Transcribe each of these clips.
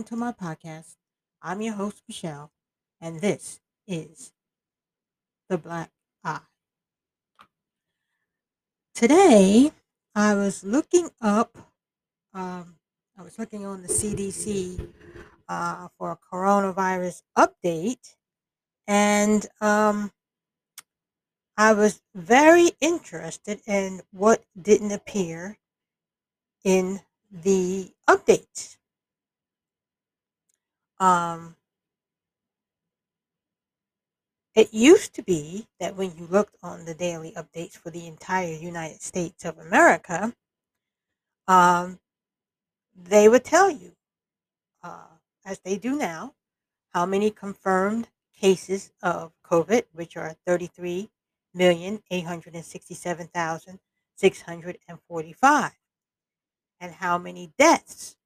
welcome to my podcast. I'm your host, Michele, and this is The Black Eye. Today, I was looking up, um, I was looking on the CDC uh, for a coronavirus update, and um, I was very interested in what didn't appear in the updates. Um, it used to be that when you looked on the daily updates for the entire United States of America, um, they would tell you, uh, as they do now, how many confirmed cases of COVID, which are 33,867,645, and how many deaths,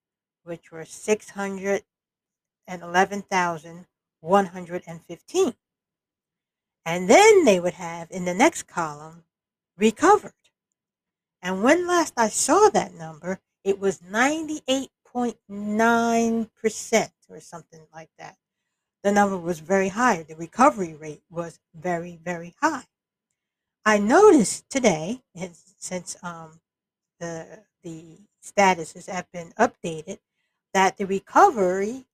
which were 611,115. And eleven thousand one hundred and fifteen. And then they would have in the next column recovered. And when last I saw that number, it was 98.9% or something like that. The number was very high. The recovery rate was very, very high. I noticed today, since um, the the statuses have been updated, that the recovery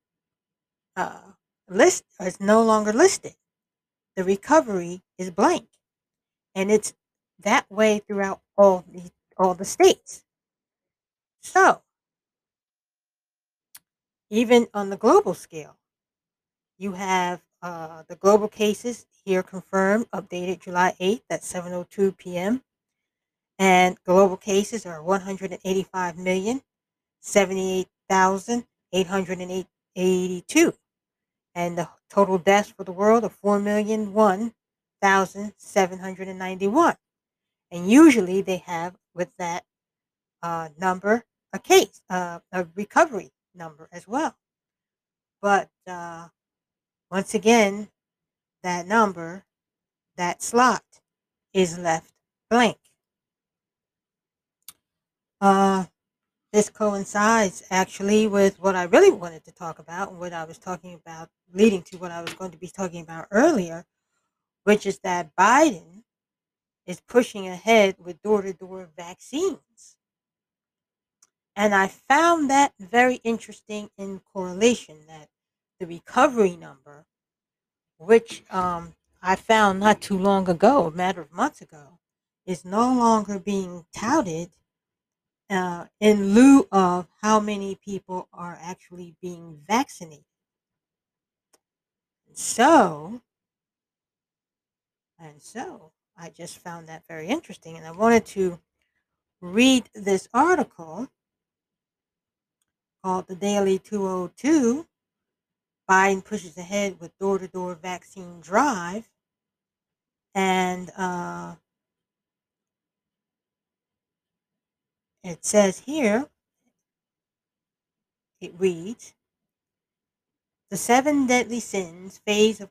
uh, list is no longer listed the recovery is blank. And it's that way throughout all the all the states. So, even on the global scale, you have uh, the global cases here confirmed, updated July 8th at 7:02 p.m. And global cases are 185 million 78,882 and the total deaths for the world are 4,001,791. And usually they have with that uh, number a case, uh, a recovery number as well. But uh, once again, that number, that slot is left blank. Uh, this coincides actually with what I really wanted to talk about and what I was talking about, leading to what I was going to be talking about earlier, which is that Biden is pushing ahead with door to door vaccines. And I found that very interesting in correlation that the recovery number, which um, I found not too long ago, a matter of months ago, is no longer being touted uh, in lieu of how many people are actually being vaccinated. So, and so I just found that very interesting, and I wanted to read this article called The Daily 202 Biden pushes ahead with door to door vaccine drive. And uh, It says here, it reads, the seven deadly sins phase of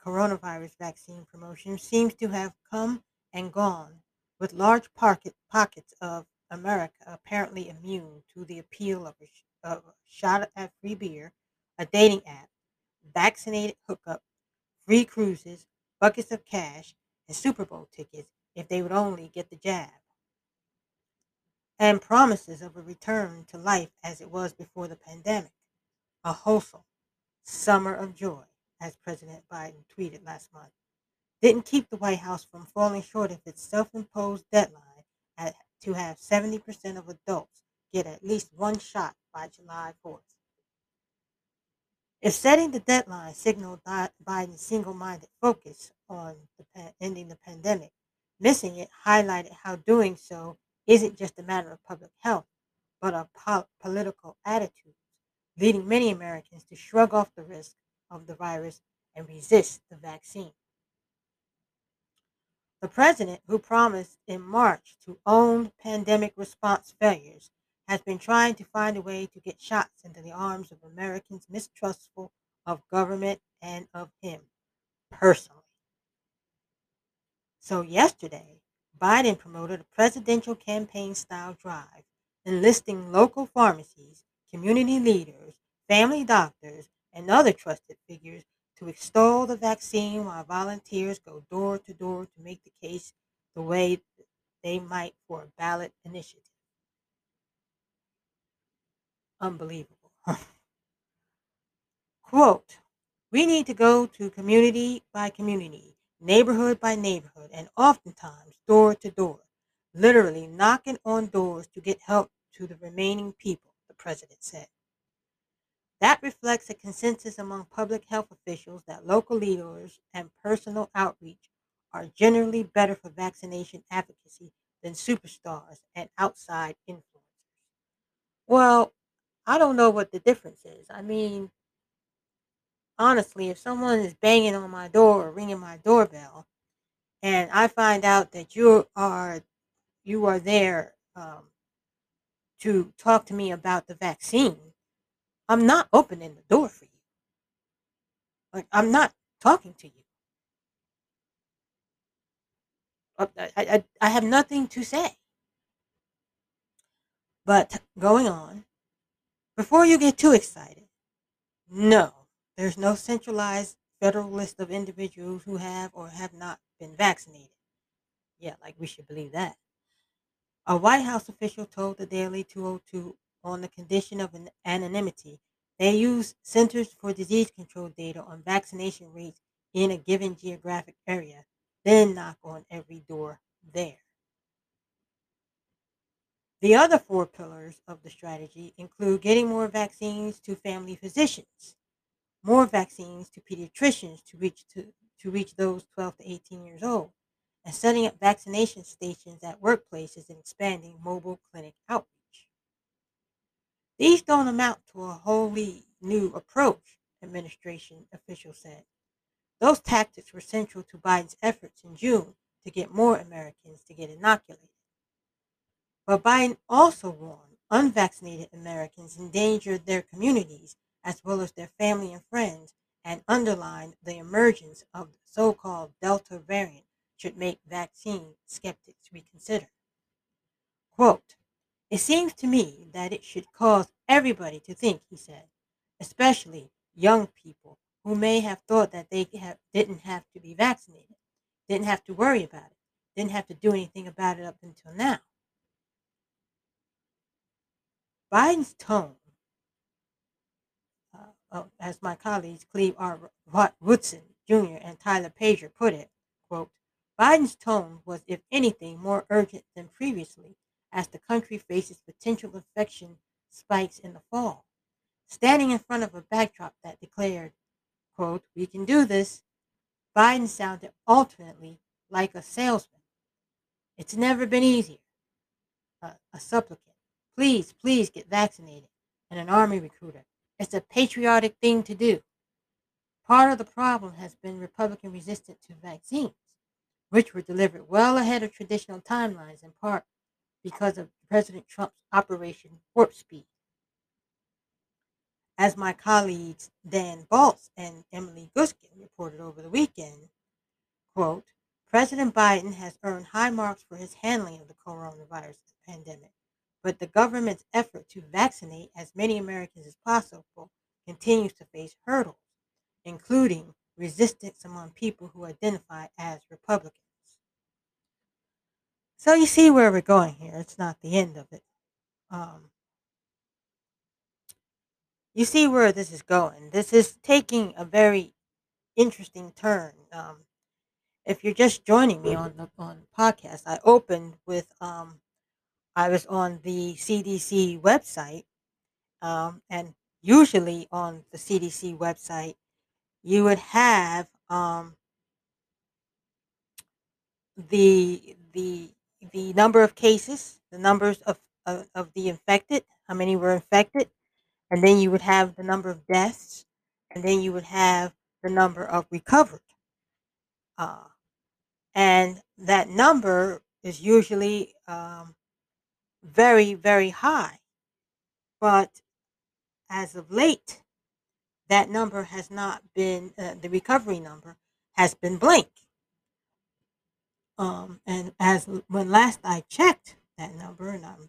coronavirus vaccine promotion seems to have come and gone, with large pocket, pockets of America apparently immune to the appeal of a, of a shot at free beer, a dating app, vaccinated hookup, free cruises, buckets of cash, and Super Bowl tickets if they would only get the jab and promises of a return to life as it was before the pandemic. A wholesome summer of joy, as President Biden tweeted last month, didn't keep the White House from falling short of its self imposed deadline at, to have 70% of adults get at least one shot by July 4th. If setting the deadline signaled Biden's single minded focus on the, ending the pandemic, missing it highlighted how doing so isn't just a matter of public health, but of po- political attitudes, leading many Americans to shrug off the risk of the virus and resist the vaccine. The president, who promised in March to own pandemic response failures, has been trying to find a way to get shots into the arms of Americans mistrustful of government and of him personally. So, yesterday, Biden promoted a presidential campaign style drive, enlisting local pharmacies, community leaders, family doctors, and other trusted figures to extol the vaccine while volunteers go door to door to make the case the way they might for a ballot initiative. Unbelievable. Quote We need to go to community by community, neighborhood by neighborhood, and oftentimes door to door, literally knocking on doors to get help to the remaining people, the president said. That reflects a consensus among public health officials that local leaders and personal outreach are generally better for vaccination advocacy than superstars and outside influencers. Well, I don't know what the difference is. I mean, honestly, if someone is banging on my door or ringing my doorbell, and I find out that you are you are there um, to talk to me about the vaccine, I'm not opening the door for you. Like I'm not talking to you. Uh, I, I, I have nothing to say. But going on, before you get too excited, no, there's no centralized federal list of individuals who have or have not been vaccinated. Yeah, like we should believe that. A White House official told the Daily 202 on the condition of an anonymity. They use Centers for Disease Control data on vaccination rates in a given geographic area, then knock on every door there. The other four pillars of the strategy include getting more vaccines to family physicians, more vaccines to pediatricians to reach to, to reach those 12 to 18 years old, and setting up vaccination stations at workplaces and expanding mobile clinic outreach. These don't amount to a wholly new approach, administration officials said. Those tactics were central to Biden's efforts in June to get more Americans to get inoculated. But Biden also warned unvaccinated Americans endangered their communities as well as their family and friends and underlined the emergence of the so called Delta variant should make vaccine skeptics reconsider. Quote, it seems to me that it should cause everybody to think, he said, especially young people who may have thought that they have, didn't have to be vaccinated, didn't have to worry about it, didn't have to do anything about it up until now. Biden's tone, uh, as my colleagues Cleve R. Woodson Jr. and Tyler Pager put it, quote, Biden's tone was, if anything, more urgent than previously as the country faces potential infection spikes in the fall. Standing in front of a backdrop that declared, quote, we can do this, Biden sounded alternately like a salesman. It's never been easier. Uh, a supplicant. Please, please get vaccinated. And an army recruiter. It's a patriotic thing to do. Part of the problem has been Republican resistance to vaccines, which were delivered well ahead of traditional timelines in part because of President Trump's Operation Warp Speed. As my colleagues Dan Balz and Emily Guskin reported over the weekend, quote, President Biden has earned high marks for his handling of the coronavirus pandemic, but the government's effort to vaccinate as many Americans as possible continues to face hurdles, including resistance among people who identify as Republicans. So you see where we're going here. It's not the end of it. Um, you see where this is going. This is taking a very interesting turn. Um, if you're just joining me on the on podcast, I opened with um, I was on the CDC website, um, and usually on the CDC website, you would have um, the the the number of cases, the numbers of, of, of the infected, how many were infected, and then you would have the number of deaths, and then you would have the number of recovered. Uh, and that number is usually um, very, very high. But as of late, that number has not been, uh, the recovery number has been blank. Um, and as when last I checked that number, and um,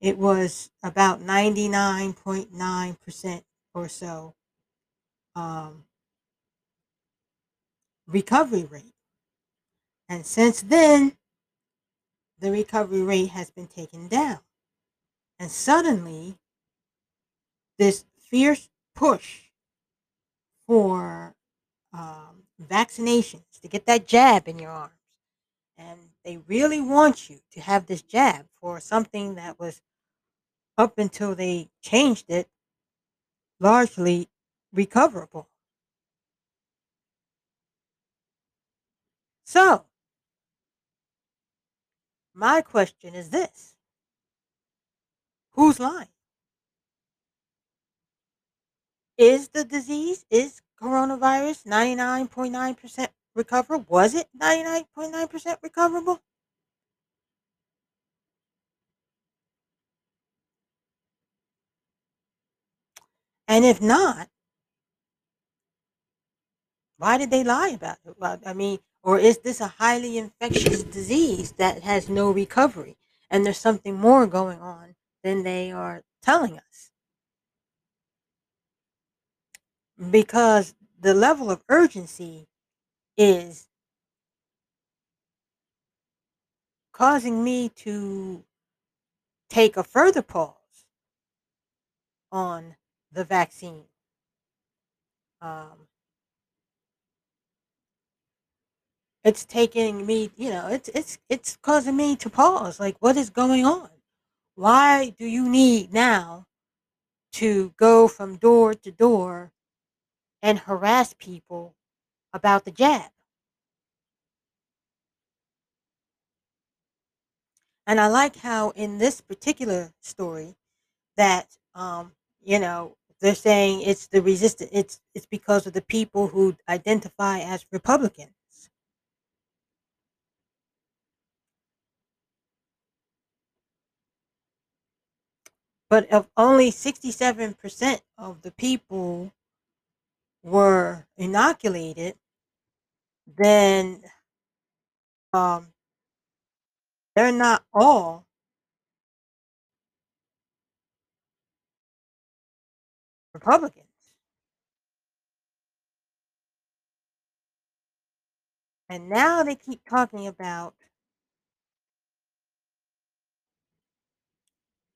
it was about 99.9% or so um, recovery rate. And since then, the recovery rate has been taken down. And suddenly, this fierce push for um, vaccinations to get that jab in your arms. And they really want you to have this jab for something that was up until they changed it largely recoverable. So, my question is this Who's lying? Is the disease, is coronavirus 99.9% recoverable? Was it 99.9% recoverable? And if not, why did they lie about it? Well, I mean, or is this a highly infectious disease that has no recovery and there's something more going on than they are telling us? Because the level of urgency is causing me to take a further pause on the vaccine. Um, it's taking me, you know, it's it's it's causing me to pause. Like, what is going on? Why do you need now to go from door to door and harass people about the jab? And I like how in this particular story that um, you know, they're saying it's the resistance it's it's because of the people who identify as Republicans. But if only 67% of the people were inoculated, then um, they're not all Republicans. And now they keep talking about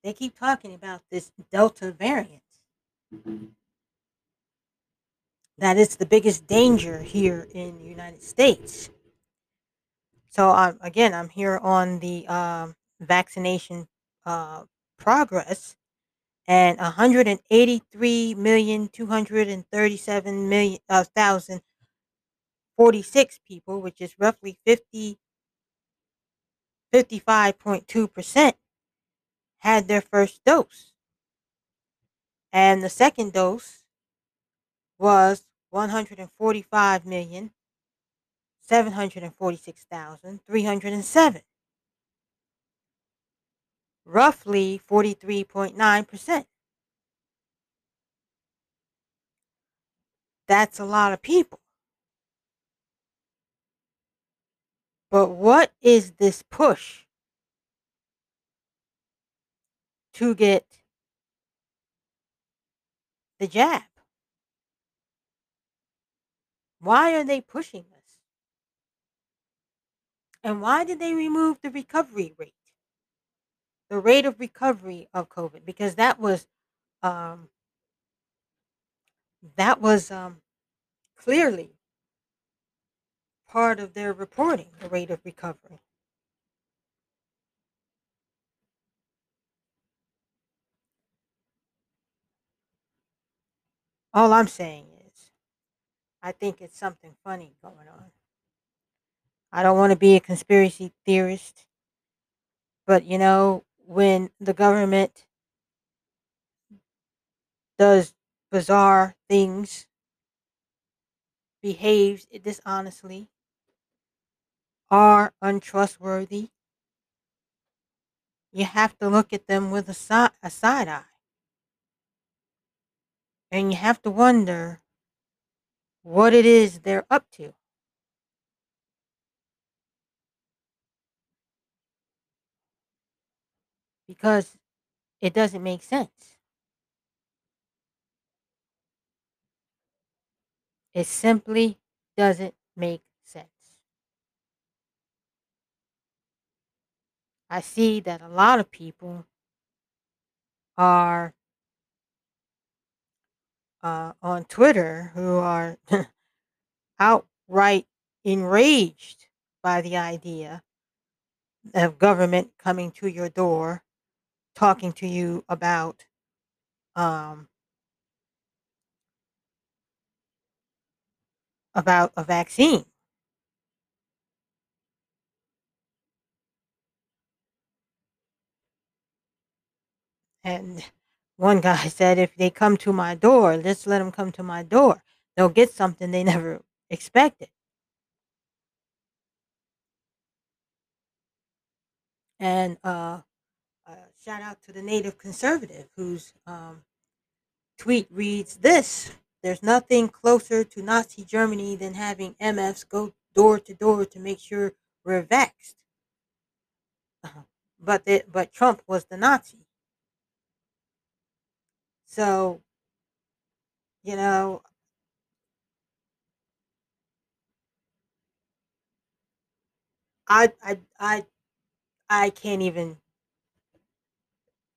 they keep talking about this Delta variant. That is the biggest danger here in the United States. So um, again, I'm here on the um, vaccination uh, progress, and 183 million 237 million uh, 46 people, which is roughly 50 55.2% had their first dose. And the second dose was 145 million 746,307. Roughly 43.9%. That's a lot of people. But what is this push to get the jab? Why are they pushing this? And why did they remove the recovery rate? The rate of recovery of COVID, because that was um, that was um, clearly part of their reporting, the rate of recovery. All I'm saying is, I think it's something funny going on. I don't want to be a conspiracy theorist, but you know, when the government does bizarre things, behaves dishonestly, are untrustworthy, you have to look at them with a side, a side eye. And you have to wonder what it is they're up to. Because it doesn't make sense. It simply doesn't make sense. I see that a lot of people are uh, on Twitter who are outright enraged by the idea of government coming to your door, talking to you about um, about a vaccine. And one guy said, if they come to my door, let's let them come to my door. They'll get something they never expected. And uh, uh, shout out to the native conservative whose um, tweet reads this There's nothing closer to Nazi Germany than having MFs go door to door to make sure we're vaxxed. But, the, but Trump was the Nazi. So, you know, I I I I can't even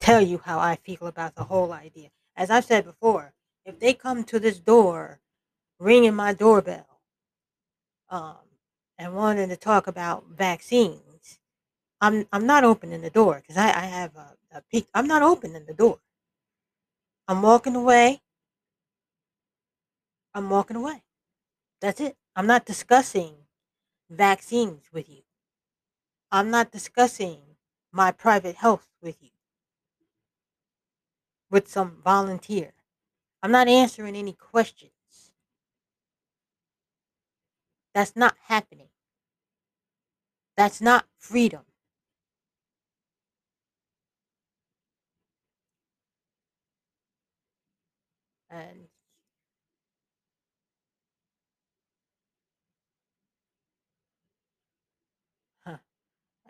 tell you how I feel about the whole idea. As I've said before, if they come to this door, ringing my doorbell, um, and wanting to talk about vaccines, I'm I'm not opening the door because I, I have a, a peak. I'm not opening the door. I'm walking away. I'm walking away. That's it. I'm not discussing vaccines with you. I'm not discussing my private health with you. With some volunteer. I'm not answering any questions. That's not happening. That's not freedom. And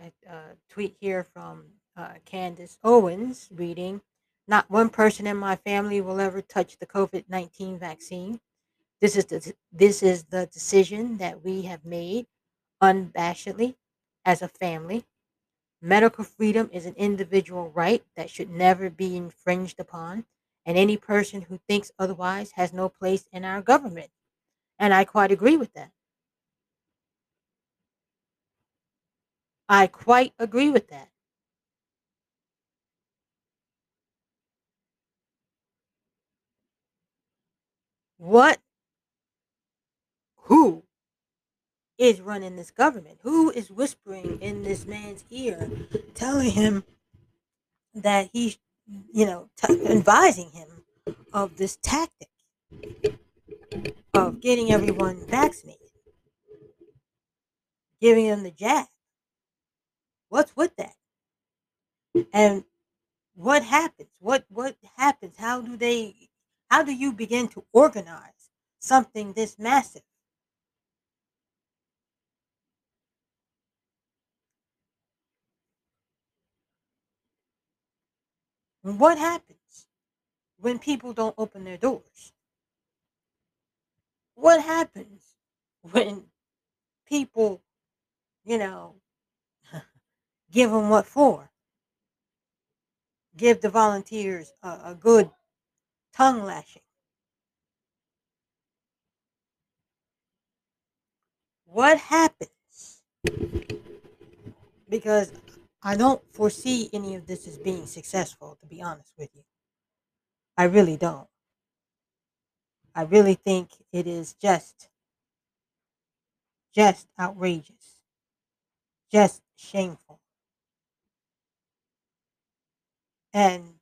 a uh, tweet here from uh, Candace Owens reading Not one person in my family will ever touch the COVID 19 vaccine. This is, the, this is the decision that we have made unabashedly as a family. Medical freedom is an individual right that should never be infringed upon, and any person who thinks otherwise has no place in our government. And I quite agree with that. I quite agree with that. What? Who is running this government? Who is whispering in this man's ear, telling him that he's, you know, t- advising him of this tactic of getting everyone vaccinated, giving them the jab? What's with that? And what happens? What what happens? How do they how do you begin to organize something this massive? What happens when people don't open their doors? What happens when people, you know, give them what for? Give the volunteers a, a good tongue lashing. What happens? Because I don't foresee any of this as being successful, to be honest with you. I really don't. I really think it is just, just outrageous, just shameful. And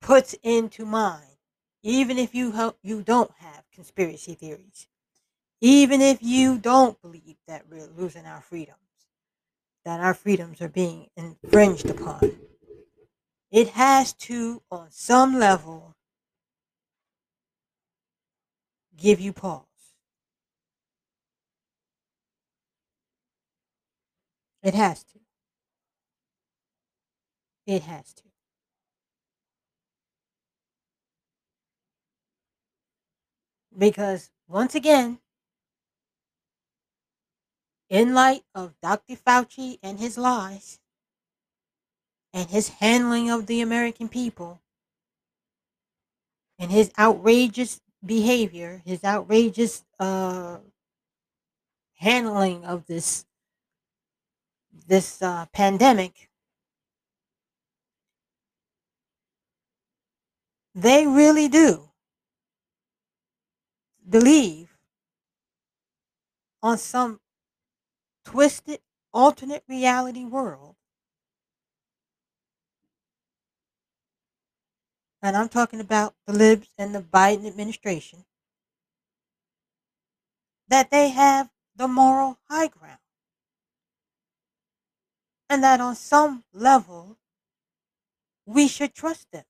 puts into mind, even if you help, you don't have conspiracy theories, even if you don't believe that we're losing our freedoms, that our freedoms are being infringed upon, it has to, on some level, give you pause. It has to. It has to. Because once again, in light of Dr. Fauci and his lies and his handling of the American people and his outrageous behavior, his outrageous uh, handling of this this uh, pandemic, they really do believe on some twisted alternate reality world. And I'm talking about the libs and the Biden administration. That they have the moral high ground. And that on some level, we should trust them.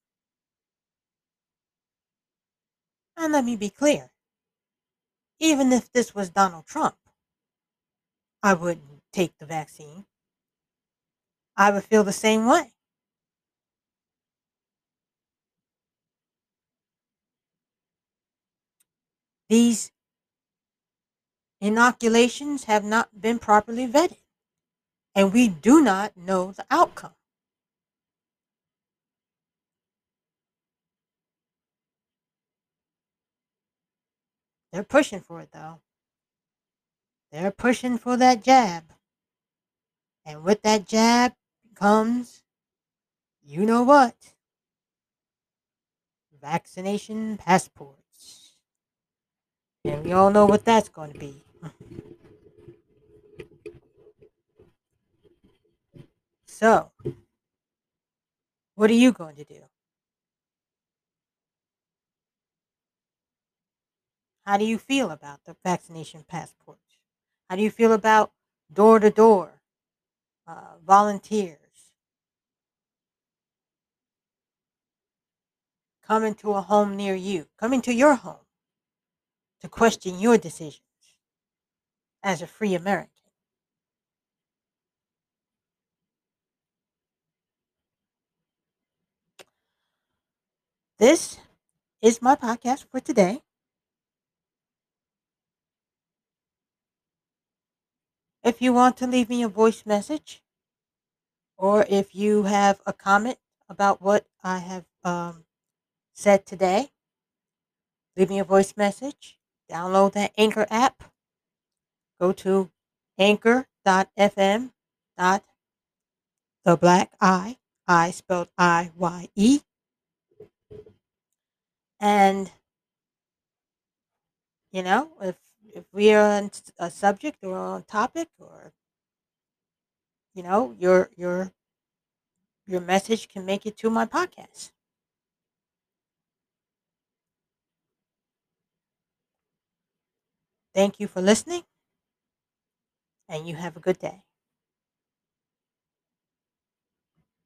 And let me be clear even if this was Donald Trump, I wouldn't take the vaccine. I would feel the same way. These inoculations have not been properly vetted, and we do not know the outcome. They're pushing for it though. They're pushing for that jab. And with that jab comes, you know what? Vaccination passports. And we all know what that's going to be. So, what are you going to do? How do you feel about the vaccination passports? How do you feel about door to door volunteers coming to a home near you, coming to your home to question your decisions as a free American? This is my podcast for today. If you want to leave me a voice message, or if you have a comment about what I have um, said today, leave me a voice message. Download that Anchor app. Go to anchor.fm the black I, I spelled I Y E. And, you know, if if we are on a subject or on topic or you know your your your message can make it to my podcast. Thank you for listening and you have a good day